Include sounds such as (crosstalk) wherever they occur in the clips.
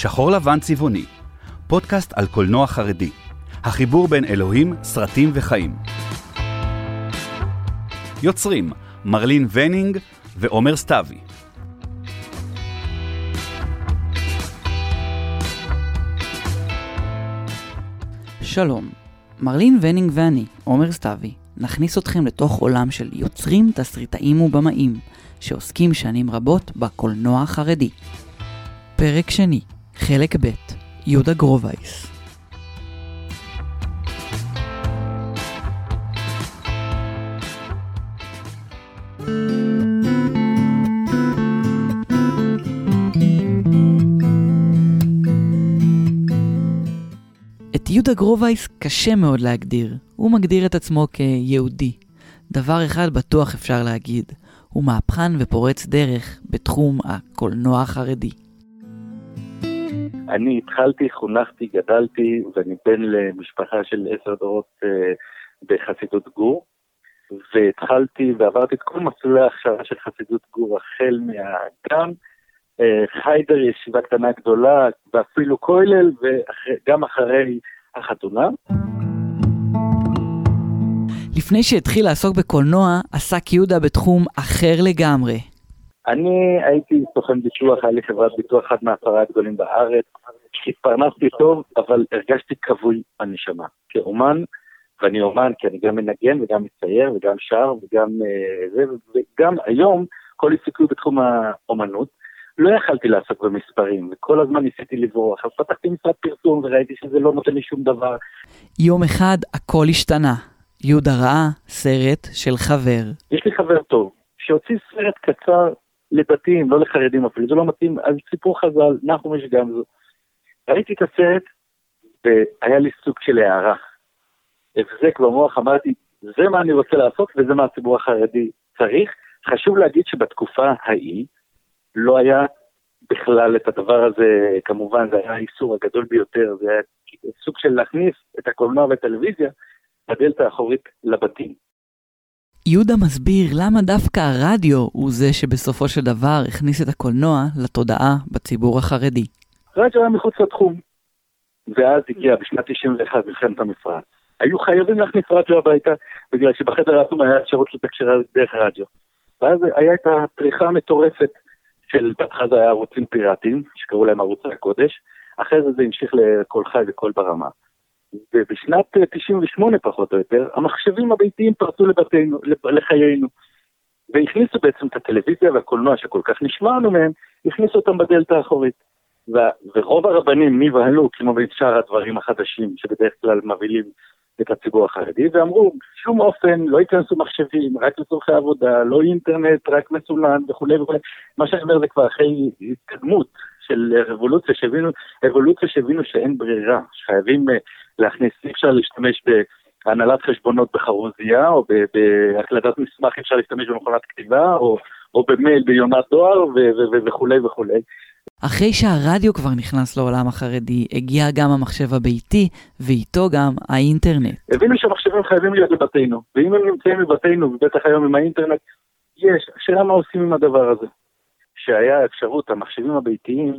שחור לבן צבעוני, פודקאסט על קולנוע חרדי, החיבור בין אלוהים, סרטים וחיים. יוצרים מרלין וניג ועומר סתיוי. שלום, מרלין וניג ואני, עומר סתיוי, נכניס אתכם לתוך עולם של יוצרים, תסריטאים ובמאים, שעוסקים שנים רבות בקולנוע החרדי. פרק שני, חלק ב', יהודה גרובייס. את יהודה גרובייס קשה מאוד להגדיר. הוא מגדיר את עצמו כיהודי. דבר אחד בטוח אפשר להגיד, הוא מהפכן ופורץ דרך בתחום הקולנוע החרדי. אני התחלתי, חונכתי, גדלתי, ואני בן למשפחה של עשר דורות אה, בחסידות גור, והתחלתי ועברתי את כל מסלולי ההכשרה של חסידות גור, החל מהגן, אה, חיידר, ישיבה קטנה גדולה, ואפילו כולל, וגם אחרי החתונה. לפני שהתחיל לעסוק בקולנוע, עסק יהודה בתחום אחר לגמרי. אני הייתי סוכן ביטוח, היה לי חברת ביטוח אחד מהעשרה הגדולים בארץ. התפרנסתי טוב, אבל הרגשתי כבוי בנשמה. כאומן, ואני אומן כי אני גם מנגן וגם מצייר וגם שר וגם אה, זה, וגם היום כל עיסוקי בתחום האומנות. לא יכלתי לעסוק במספרים, וכל הזמן ניסיתי לברוח. אז פתחתי משרד פרסום וראיתי שזה לא נותן לי שום דבר. יום אחד הכל השתנה. יהודה ראה סרט של חבר. יש לי חבר טוב, שהוציא סרט קצר לדתיים, לא לחרדים אפילו, זה לא מתאים, אז סיפור חז"ל, נחום יש זו. ראיתי את הסרט, והיה לי סוג של הערה. הבזק במוח, אמרתי, זה מה אני רוצה לעשות וזה מה הציבור החרדי צריך. חשוב להגיד שבתקופה ההיא לא היה בכלל את הדבר הזה, כמובן זה היה האיסור הגדול ביותר, זה היה סוג של להכניס את הקולנוע והטלוויזיה בדלת האחורית לבתים. יהודה מסביר למה דווקא הרדיו הוא זה שבסופו של דבר הכניס את הקולנוע לתודעה בציבור החרדי. רדיו היה מחוץ לתחום, ואז הגיע בשנת 91 מלחמת המפרץ. היו חייבים להכניס רדיו הביתה, בגלל שבחדר האטום היה אפשרות לתקשר דרך רדיו. ואז היה את הפריחה המטורפת של, בהתחלה זה היה ערוצים פיראטיים, שקראו להם ערוצי הקודש, אחרי זה זה המשיך לקול חי וקול ברמה. ובשנת 98 פחות או יותר, המחשבים הביתיים פרצו לבתינו, לחיינו. והכניסו בעצם את הטלוויזיה והקולנוע שכל כך נשמענו מהם, הכניסו אותם בדלת האחורית. ורוב הרבנים נבהלו, כמו בשאר הדברים החדשים שבדרך כלל מבהילים את הציבור החרדי, ואמרו, שום אופן, לא ייכנסו מחשבים, רק לצורכי עבודה, לא אינטרנט, רק מסונן וכולי וכולי. מה שאני אומר זה כבר אחרי התקדמות של רבולוציה שהבינו, אבולוציה שהבינו שאין ברירה, שחייבים uh, להכניס, אי אפשר להשתמש בהנהלת חשבונות בחרוזייה, או בהקלטת מסמך אי אפשר להשתמש במכונת כתיבה, או, או במייל ביונת דואר וכולי וכולי. אחרי שהרדיו כבר נכנס לעולם החרדי, הגיע גם המחשב הביתי, ואיתו גם האינטרנט. הבינו שהמחשבים חייבים להיות בבתינו, ואם הם נמצאים בבתינו, ובטח היום עם האינטרנט, יש, השאלה מה עושים עם הדבר הזה. שהיה אפשרות, המחשבים הביתיים,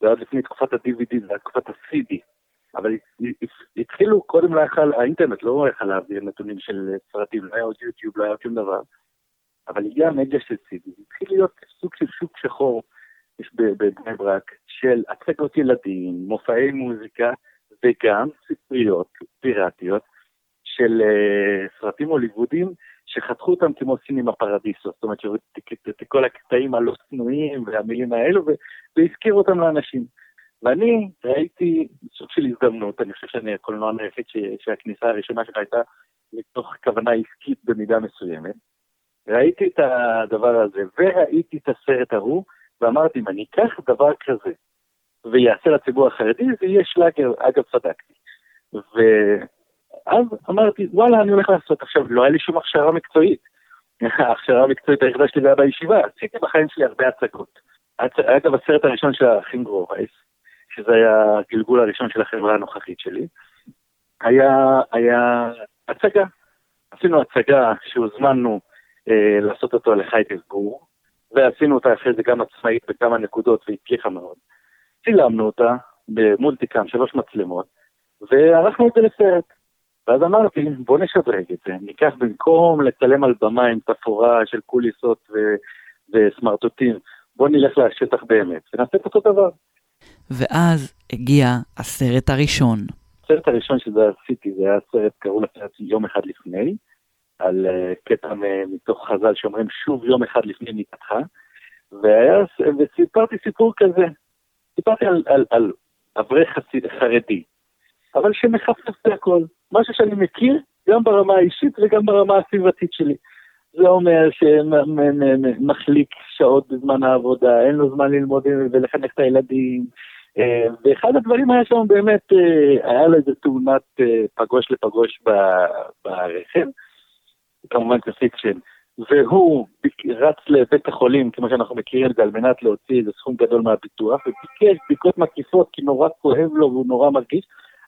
זה עד לפני תקופת ה-DVD, זה היה תקופת ה-CD, אבל התחילו, קודם לא יכל, האינטרנט לא יכל להעביר נתונים של סרטים, לא היה עוד יוטיוב, לא היה שום דבר, אבל הגיעה המדיה של CD, התחיל להיות סוג של שוק שחור. בבני ברק, של הצגות ילדים, מופעי מוזיקה וגם ספריות פיראטיות של uh, סרטים הוליוודיים שחתכו אותם כמו סינימה פרדיסו, זאת אומרת שראו את כל הקטעים הלא צנועים והמילים האלו והזכירו אותם לאנשים. ואני ראיתי סוג של הזדמנות, אני חושב שאני הקולנוען היחיד שהכניסה הראשונה שלך הייתה מתוך כוונה עסקית במידה מסוימת. ראיתי את הדבר הזה וראיתי את הסרט ההוא, ואמרתי, אם אני אקח דבר כזה ויעשה לציבור החרדי, זה יהיה שלאגר, אגב, צדקתי. ואז אמרתי, וואלה, אני הולך לעשות. עכשיו, לא היה לי שום הכשרה מקצועית. (laughs) ההכשרה המקצועית היחידה שלי הייתה בישיבה, עשיתי בחיים שלי הרבה הצגות. אגב, הסרט הראשון של האחים גרובייס, שזה היה הגלגול הראשון של החברה הנוכחית שלי, היה, היה הצגה. עשינו הצגה שהוזמנו אה, לעשות אותו לחיידרס גור, ועשינו אותה אחרי זה גם עצמאית בכמה נקודות והצליחה מאוד, צילמנו אותה במולטיקאם, שלוש מצלמות, וערכנו את זה לסרט. ואז אמרתי, בוא נשדרג את זה, ניקח במקום לצלם על במה עם תפאורה של קוליסות ו- וסמרטוטים, בוא נלך לשטח באמת, ונעשה את אותו דבר. ואז הגיע הסרט הראשון. הסרט הראשון שזה עשיתי, זה היה סרט, קראו לסרט יום אחד לפני, על uh, קטע מתוך חז"ל שאומרים שוב יום אחד לפני מיתתך, וסיפרתי סיפור כזה, סיפרתי על, על, על אברך חרדי, אבל שמחפף הכל, משהו שאני מכיר גם ברמה האישית וגם ברמה הסביבתית שלי. זה אומר שמחליק שעות בזמן העבודה, אין לו זמן ללמוד ולחנך את הילדים. אה, ואחד הדברים היה שם באמת, אה, היה לו איזה תאונת אה, פגוש לפגוש ברכב, כמובן כפיקשן, והוא רץ לבית החולים, כמו שאנחנו מכירים את זה, על מנת להוציא איזה סכום גדול מהביטוח, וביקש בדיקות מקיפות כי נורא כואב לו והוא נורא מרגיש,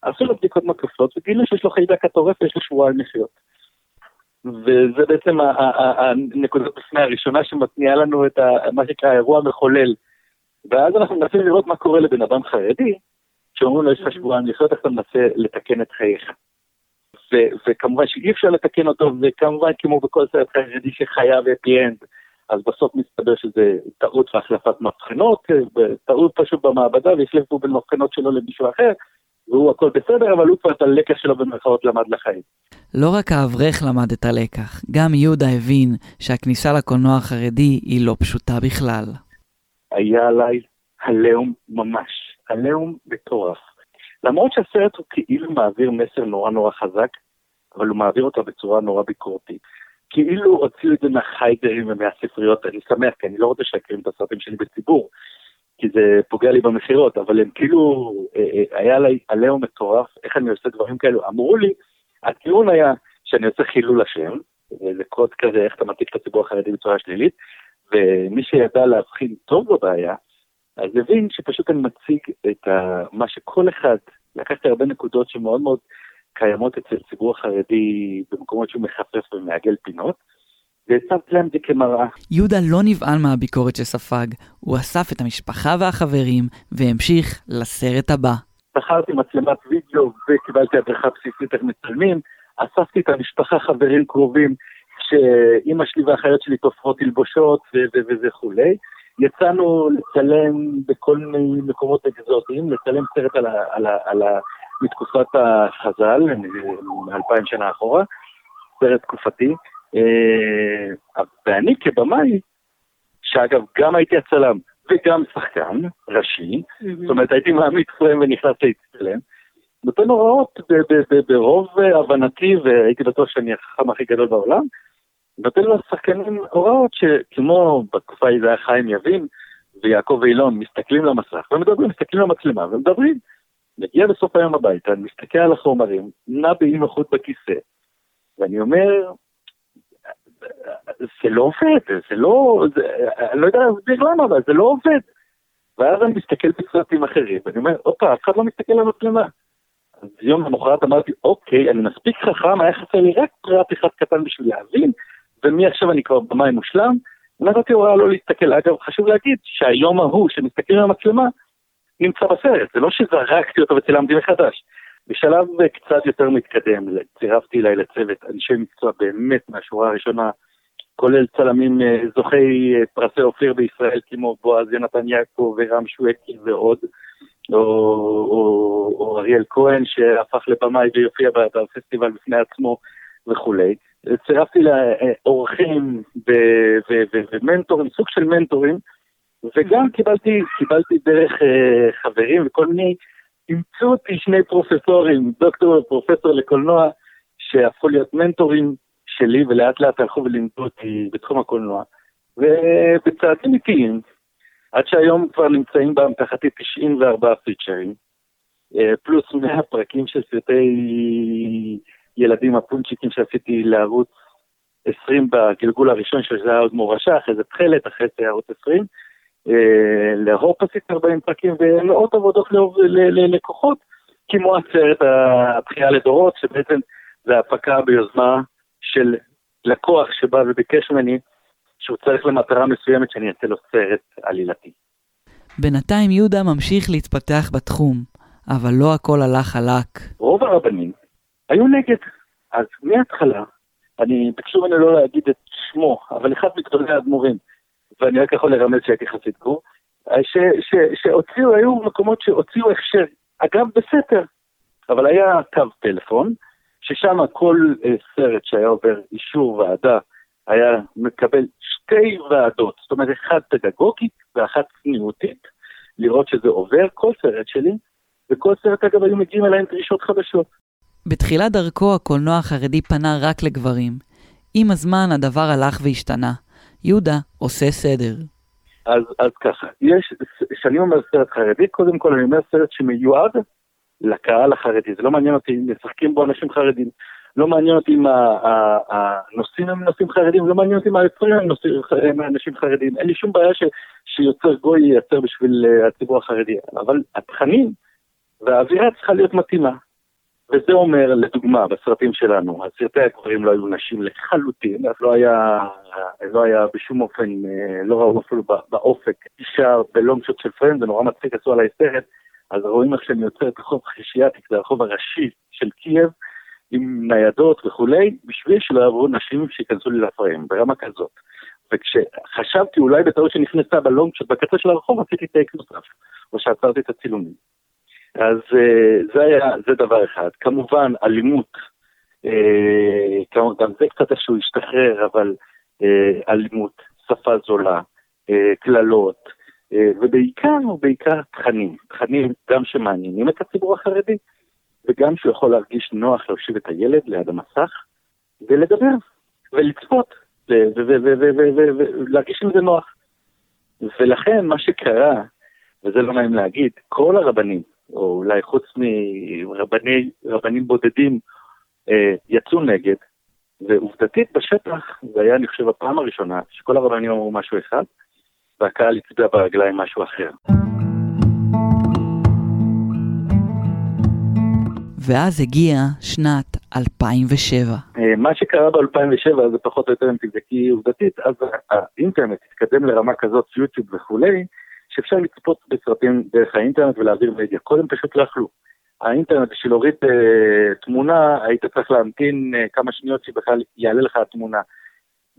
עשו לו בדיקות מקיפות וגילו שיש לו חיידק הטורף ויש לו שבועיים לחיות. וזה בעצם הנקודת הפני הראשונה שמתניעה לנו את מה שנקרא האירוע המחולל. ואז אנחנו מנסים לראות מה קורה לבן אדם חרדי, שאומרים לו יש לך שבועיים לחיות, איך אתה מנסה לתקן את חייך. וכמובן שאי אפשר לתקן אותו, וכמובן כמו בכל סרט חרדי שחייב אפי אנד, אז בסוף מסתבר שזה טעות והחלפת מבחנות, טעות פשוט במעבדה והחליפו בין מבחנות שלו למישהו אחר, והוא הכל בסדר, אבל הוא כבר את הלקח שלו במרכאות למד לחיים. לא רק האברך למד את הלקח, גם יהודה הבין שהכניסה לקולנוע החרדי היא לא פשוטה בכלל. היה עליי עליהום ממש, עליהום מטורף. למרות שהסרט הוא כאילו מעביר מסר נורא נורא חזק, אבל הוא מעביר אותו בצורה נורא ביקורתית. כאילו הוציאו את זה מהחיידרים ומהספריות, אני שמח, כי אני לא רוצה שיכירים את הסרטים שלי בציבור, כי זה פוגע לי במכירות, אבל הם כאילו, אה, אה, היה לי עליהום מטורף, איך אני עושה דברים כאלו. אמרו לי, הטיעון היה שאני עושה חילול השם, זה קוד כזה, איך אתה מציג את הציבור החרדי בצורה שלילית, ומי שידע להבחין טוב בבעיה, אז הבין שפשוט אני מציג את ה, מה שכל אחד, לקחתי הרבה נקודות שמאוד מאוד קיימות אצל ציבור החרדי במקומות שהוא מחפף ומעגל פינות, ושמתי להם את זה כמראה. יהודה לא נבהל מהביקורת שספג, הוא אסף את המשפחה והחברים והמשיך לסרט הבא. בחרתי מצלמת וידאו וקיבלתי הדרכה בסיסית איך מצלמים, אספתי את המשפחה, חברים קרובים, שאימא שלי והאחיות שלי תופרות תלבושות וכולי. יצאנו לצלם בכל מיני מקומות אקזוטיים, לצלם סרט על ה, על ה, על ה, מתקופת החז"ל, מאלפיים שנה אחורה, סרט תקופתי. אה, ואני כבמאי, שאגב, גם הייתי הצלם וגם שחקן ראשי, זאת אומרת, הייתי מעמיד פריים ונכנס להצטלם, נותן הוראות ברוב הבנתי, והייתי בטוח שאני החכם הכי גדול בעולם, נותן לשחקנים הוראות שכמו בתקופה ההיא זה היה חיים יבין ויעקב אילון, מסתכלים למסך ומדברים, מסתכלים למצלמה ומדברים. מגיע בסוף היום הביתה, אני מסתכל על החומרים, נע באי נוחות בכיסא, ואני אומר, זה לא עובד, זה לא, זה, אני לא יודע להסביר למה, אבל זה לא עובד. ואז אני מסתכל בסרטים אחרים, ואני אומר, הופה, אף אחד לא מסתכל על המצלמה. אז יום למחרת אמרתי, אוקיי, אני מספיק חכם, היה חסר לי רק פרט אחד קטן בשביל להבין, ומעכשיו אני כבר במים מושלם. נתתי הוראה לא להסתכל. אגב, חשוב להגיד שהיום ההוא שמסתכלים על המצלמה, נמצא בסרט, זה לא שזרקתי אותו וצילמתי מחדש. בשלב קצת יותר מתקדם, צירפתי אליי לצוות אנשי מקצוע באמת מהשורה הראשונה, כולל צלמים אה, זוכי אה, פרסי אופיר בישראל, כמו בועז יונתן יעקב ורם שואקי ועוד, או, או, או אריאל כהן שהפך לבמאי ויופיע בפסטיבל בפני עצמו וכולי. צירפתי לאורחים ומנטורים, סוג של מנטורים, וגם קיבלתי, קיבלתי דרך אה, חברים וכל מיני, אימצו אותי שני פרופסורים, דוקטור ופרופסור לקולנוע, שהפכו להיות מנטורים שלי, ולאט לאט הלכו ולימדו אותי בתחום הקולנוע. ובצעדים איטיים, עד שהיום כבר נמצאים באמתחתי 94 פיצ'רים, אה, פלוס 100 פרקים של סרטי ילדים הפונצ'יקים שעשיתי לערוץ 20 בגלגול הראשון שזה היה עוד מורשה, אחרי זה תכלת, אחרי זה ערוץ 20. אה, עשיתי 40 פרקים ומאות עבודות ללקוחות, כמו הסרט הבחייה לדורות, שבעצם זה הפקה ביוזמה של לקוח שבא וביקש ממני שהוא צריך למטרה מסוימת שאני אעשה לו סרט עלילתי. בינתיים יהודה ממשיך להתפתח בתחום, אבל לא הכל הלך חלק. רוב הרבנים היו נגד. אז מההתחלה, אני, ביקשו ממני לא להגיד את שמו, אבל אחד מגדולי האדמו"רים, ואני רק יכול לרמז שהייתי חסיד גור, שהוציאו, היו מקומות שהוציאו הכשר, אגב בסתר, אבל היה קו טלפון, ששם כל uh, סרט שהיה עובר אישור ועדה היה מקבל שתי ועדות, זאת אומרת, אחת פדגוגית ואחת צניעותית, לראות שזה עובר, כל סרט שלי, וכל סרט אגב היו מגיעים אליי עם דרישות חדשות. בתחילת דרכו הקולנוע החרדי פנה רק לגברים. עם הזמן הדבר הלך והשתנה. יהודה עושה סדר. אז, אז ככה, יש, כשאני אומר סרט חרדי, קודם כל אני אומר סרט שמיועד לקהל החרדי. זה לא מעניין אותי אם משחקים בו אנשים חרדים. לא מעניין אותי אם הנושאים הם נושאים חרדים, לא מעניין אותי אם היוצרים הם אנשים חרדים. אין לי שום בעיה ש, שיוצר גוי ייצר בשביל אה, הציבור החרדי. אבל התכנים והאווירה צריכה להיות מתאימה. וזה אומר, לדוגמה, בסרטים שלנו, הסרטי הגברים לא היו נשים לחלוטין, אז לא היה, לא היה בשום אופן, אה, לא ראו אפילו באופק אישה בלונג שוט של פרנד, זה נורא מצחיק, עשו עליי סרט, אז רואים איך שאני יוצר את רחוב חישיאטיק, זה הרחוב הראשי של קייב, עם ניידות וכולי, בשביל שלא יעברו נשים שייכנסו לי לפריים, ברמה כזאת. וכשחשבתי אולי בטעות שנכנסה בלונג שוט בקצה של הרחוב, עשיתי טייק נוסף, או שעצרתי את הצילומים. אז אה, זה היה, זה דבר אחד. כמובן, אלימות, אה, גם זה קצת איזשהו השתחרר, אבל אה, אלימות, שפה זולה, קללות, ובעיקר, בעיקר תכנים. תכנים גם שמעניינים את הציבור החרדי, וגם שהוא יכול להרגיש נוח להושיב את הילד ליד המסך ולדבר ולצפות ולהרגיש עם זה נוח. ולכן מה שקרה, וזה לא נעים להגיד, כל הרבנים, או אולי חוץ מרבנים בודדים, אה, יצאו נגד, ועובדתית בשטח, זה היה אני חושב הפעם הראשונה שכל הרבנים אמרו משהו אחד, והקהל הצביע ברגליים משהו אחר. ואז הגיעה שנת 2007. אה, מה שקרה ב-2007 זה פחות או יותר אם תבדקי עובדתית, אז האינטרנט התקדם לרמה כזאת, יוטיוב וכולי, שאפשר לצפות בסרטים דרך האינטרנט ולהעביר מדיה. קודם פשוט לא יכלו. האינטרנט, בשביל להוריד אה, תמונה, היית צריך להמתין אה, כמה שניות שבכלל יעלה לך התמונה.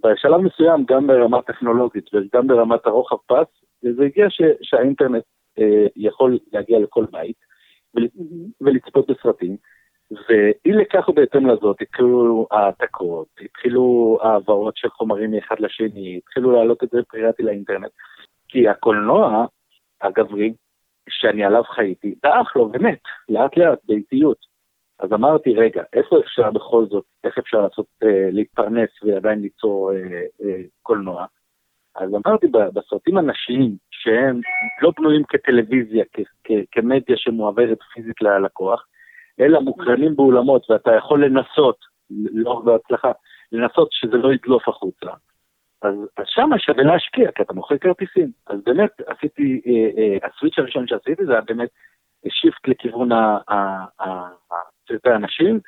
בשלב מסוים, גם ברמה טכנולוגית וגם ברמת הרוחב פס, זה הגיע ש, שהאינטרנט אה, יכול להגיע לכל בית ול, ולצפות בסרטים. ואי לכך ובהתאם לזאת התחילו העתקות, התחילו העברות של חומרים מאחד לשני, התחילו להעלות את זה פריאטי לאינטרנט. כי הקולנוע הגברי, שאני עליו חייתי, דעך לו באמת, לאט לאט, באיטיות. אז אמרתי, רגע, איפה אפשר בכל זאת, איך אפשר לעשות, אה, להתפרנס ועדיין ליצור אה, אה, קולנוע? אז אמרתי, בסרטים הנשיים, שהם לא בנויים כטלוויזיה, כמדיה שמועברת פיזית ללקוח, אלא מוקרנים באולמות, ואתה יכול לנסות, לא בהצלחה, לנסות שזה לא ידלוף החוצה. אז, אז שם שווה להשקיע, כי אתה מוכר כרטיסים. אז באמת עשיתי, אה, אה, הסוויץ' הראשון שעשיתי זה היה באמת שיפט לכיוון סרטי הנשים.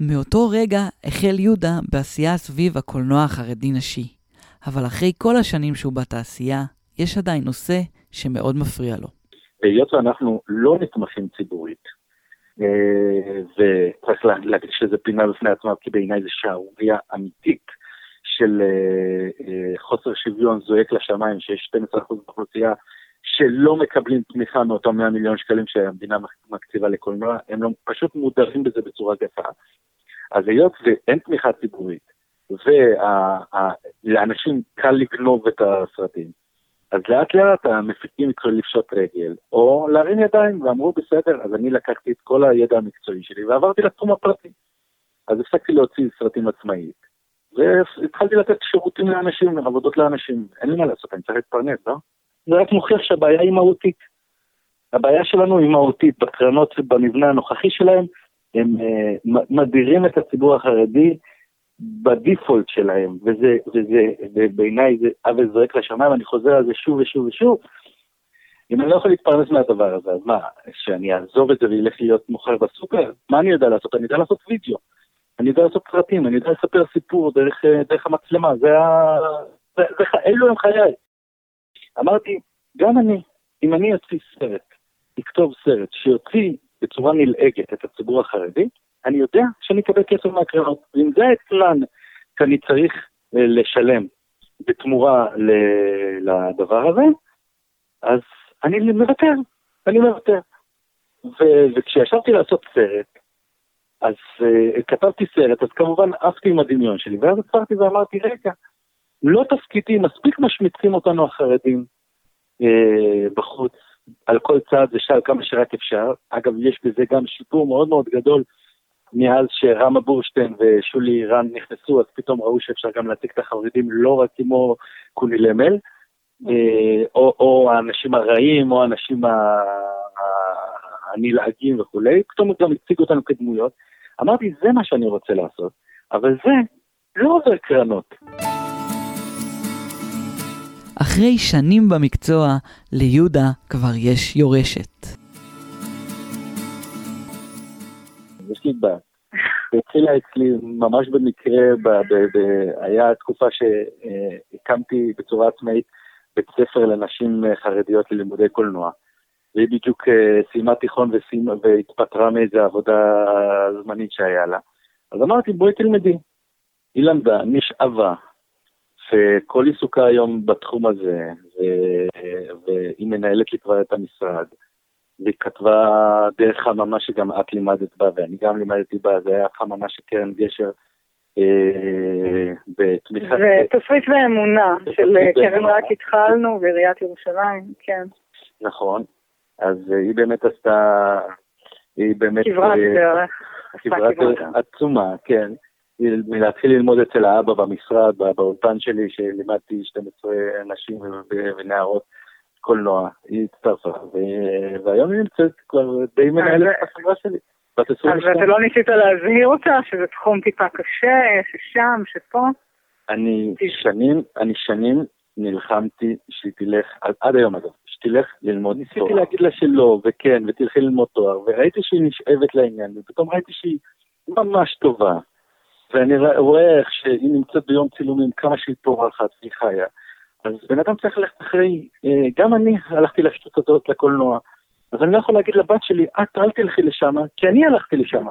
מאותו רגע החל יהודה בעשייה סביב הקולנוע החרדי נשי. אבל אחרי כל השנים שהוא בתעשייה, יש עדיין נושא שמאוד מפריע לו. היות ואנחנו לא נתמכים ציבורית, אה, וצריך להקדיש לזה פינה בפני עצמה, כי בעיניי זה שערורייה אמיתית. של אה, אה, חוסר שוויון זועק לשמיים, שיש 12% באוכלוסייה שלא מקבלים תמיכה מאותם 100 מיליון שקלים שהמדינה מקציבה לקולנוע, הם לא, פשוט מודרים בזה בצורה גפה. אז היות ואין תמיכה ציבורית, ולאנשים קל לגנוב את הסרטים, אז לאט לאט המפיקים התחילו לפשוט רגל, או להרים ידיים, ואמרו בסדר, אז אני לקחתי את כל הידע המקצועי שלי ועברתי לתחום הפרטי. אז הפסקתי להוציא סרטים עצמאית, והתחלתי לתת שירותים לאנשים, עבודות לאנשים. אין לי מה לעשות, אני צריך להתפרנס, לא? זה רק מוכיח שהבעיה היא מהותית. הבעיה שלנו היא מהותית. בקרנות, במבנה הנוכחי שלהם, הם uh, מדירים את הציבור החרדי בדיפולט שלהם, וזה, וזה, ובעיניי זה עוול זועק לשמיים, אני חוזר על זה שוב ושוב ושוב. אם אני לא יכול להתפרנס מהדבר הזה, אז מה, שאני אעזוב את זה ואלך להיות מוכר בסופר? מה אני יודע לעשות? אני יודע לעשות וידאו. אני יודע לעשות פרטים, אני יודע לספר סיפור דרך, אה, דרך המצלמה, זה ה... זה, זה, אלו הם חיי. אמרתי, גם אני, אם אני אוציא סרט, אכתוב סרט שיוציא בצורה נלעגת את הציבור החרדי, אני יודע שאני אקבל כסף מהקרנות. ואם זה האצלן שאני צריך אה, לשלם בתמורה לדבר הזה, אז אני מוותר, אני מוותר. וכשישבתי לעשות סרט, אז uh, כתבתי סרט, אז כמובן עפתי עם הדמיון שלי, ואז עצרתי ואמרתי, רגע, לא תפקידי, מספיק משמיצים אותנו החרדים uh, בחוץ, על כל צעד ושעל כמה שרק אפשר. אגב, יש בזה גם שיפור מאוד מאוד גדול מאז שרמה בורשטיין ושולי אירן נכנסו, אז פתאום ראו שאפשר גם להציג את החרדים לא רק כמו קוני למל, אה, או, או האנשים הרעים, או האנשים הנלעגים וכולי, פתאום גם הציגו אותנו כדמויות. אמרתי, זה מה שאני רוצה לעשות, אבל זה לא עובר קרנות. אחרי שנים במקצוע, ליהודה כבר יש יורשת. יש לי בת. התחילה אצלי ממש במקרה, ב, ב, ב, היה תקופה שהקמתי בצורה עצמאית בית ספר לנשים חרדיות ללימודי קולנוע. והיא בדיוק אה, סיימה תיכון וסיימה, והתפטרה מאיזה עבודה זמנית שהיה לה. אז אמרתי, בואי תלמדי. היא למדה, נשאבה, וכל עיסוקה היום בתחום הזה, ו... והיא מנהלת לי כבר את המשרד. והיא כתבה דרך חממה שגם את לימדת בה, ואני גם לימדתי בה, זה היה חממה של קרן גשר. אה, בתמיכת... ותפריט באמונה של קרן רק התחלנו ועיריית ירושלים, כן. נכון, אז היא באמת עשתה, היא באמת... כברת אה, דרך. כברת דרך עצומה, כן. מלהתחיל ללמוד אצל האבא במשרד, באולפן שלי, שלימדתי 12 נשים ונערות קולנוע, היא הצטרפה, והיום היא נמצאת כבר די מנהלת החברה שלי. בת 22. אז אתה לא ניסית להזהיר אותה שזה תחום טיפה קשה, ששם, שפה? אני שנים, אני שנים נלחמתי שהיא תלך, עד היום אגב, שתלך ללמוד תואר. ניסיתי להגיד לה שלא, וכן, ותלכי ללמוד תואר, וראיתי שהיא נשאבת לעניין, ופתאום ראיתי שהיא ממש טובה. ואני רואה איך שהיא נמצאת ביום צילומים, כמה שהיא פורחת והיא חיה. אז בן אדם צריך ללכת אחרי, אה, גם אני הלכתי לשטות הזאת לקולנוע. אז אני לא יכול להגיד לבת שלי, את אל תלכי לשם, כי אני הלכתי לשם.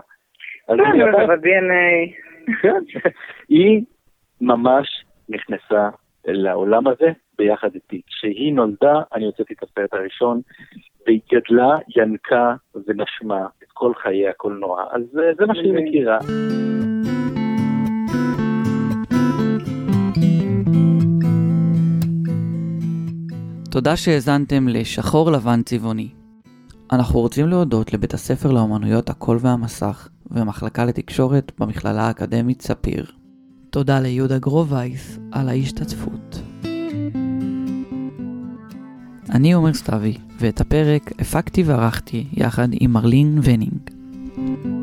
אז אני לא, אבל ב-DNA. כן, (laughs) היא ממש נכנסה לעולם הזה ביחד איתי. כשהיא נולדה, אני הוצאתי את הסרט הראשון, והיא גדלה, ינקה ונשמה את כל חיי הקולנוע. אז זה מה שהיא מכירה. תודה שהאזנתם לשחור לבן צבעוני. אנחנו רוצים להודות לבית הספר לאמנויות הקול והמסך ומחלקה לתקשורת במכללה האקדמית ספיר. תודה ליהודה גרובייס על ההשתתפות. אני עומר סתיוי, ואת הפרק הפקתי וערכתי יחד עם מרלין וניג. thank you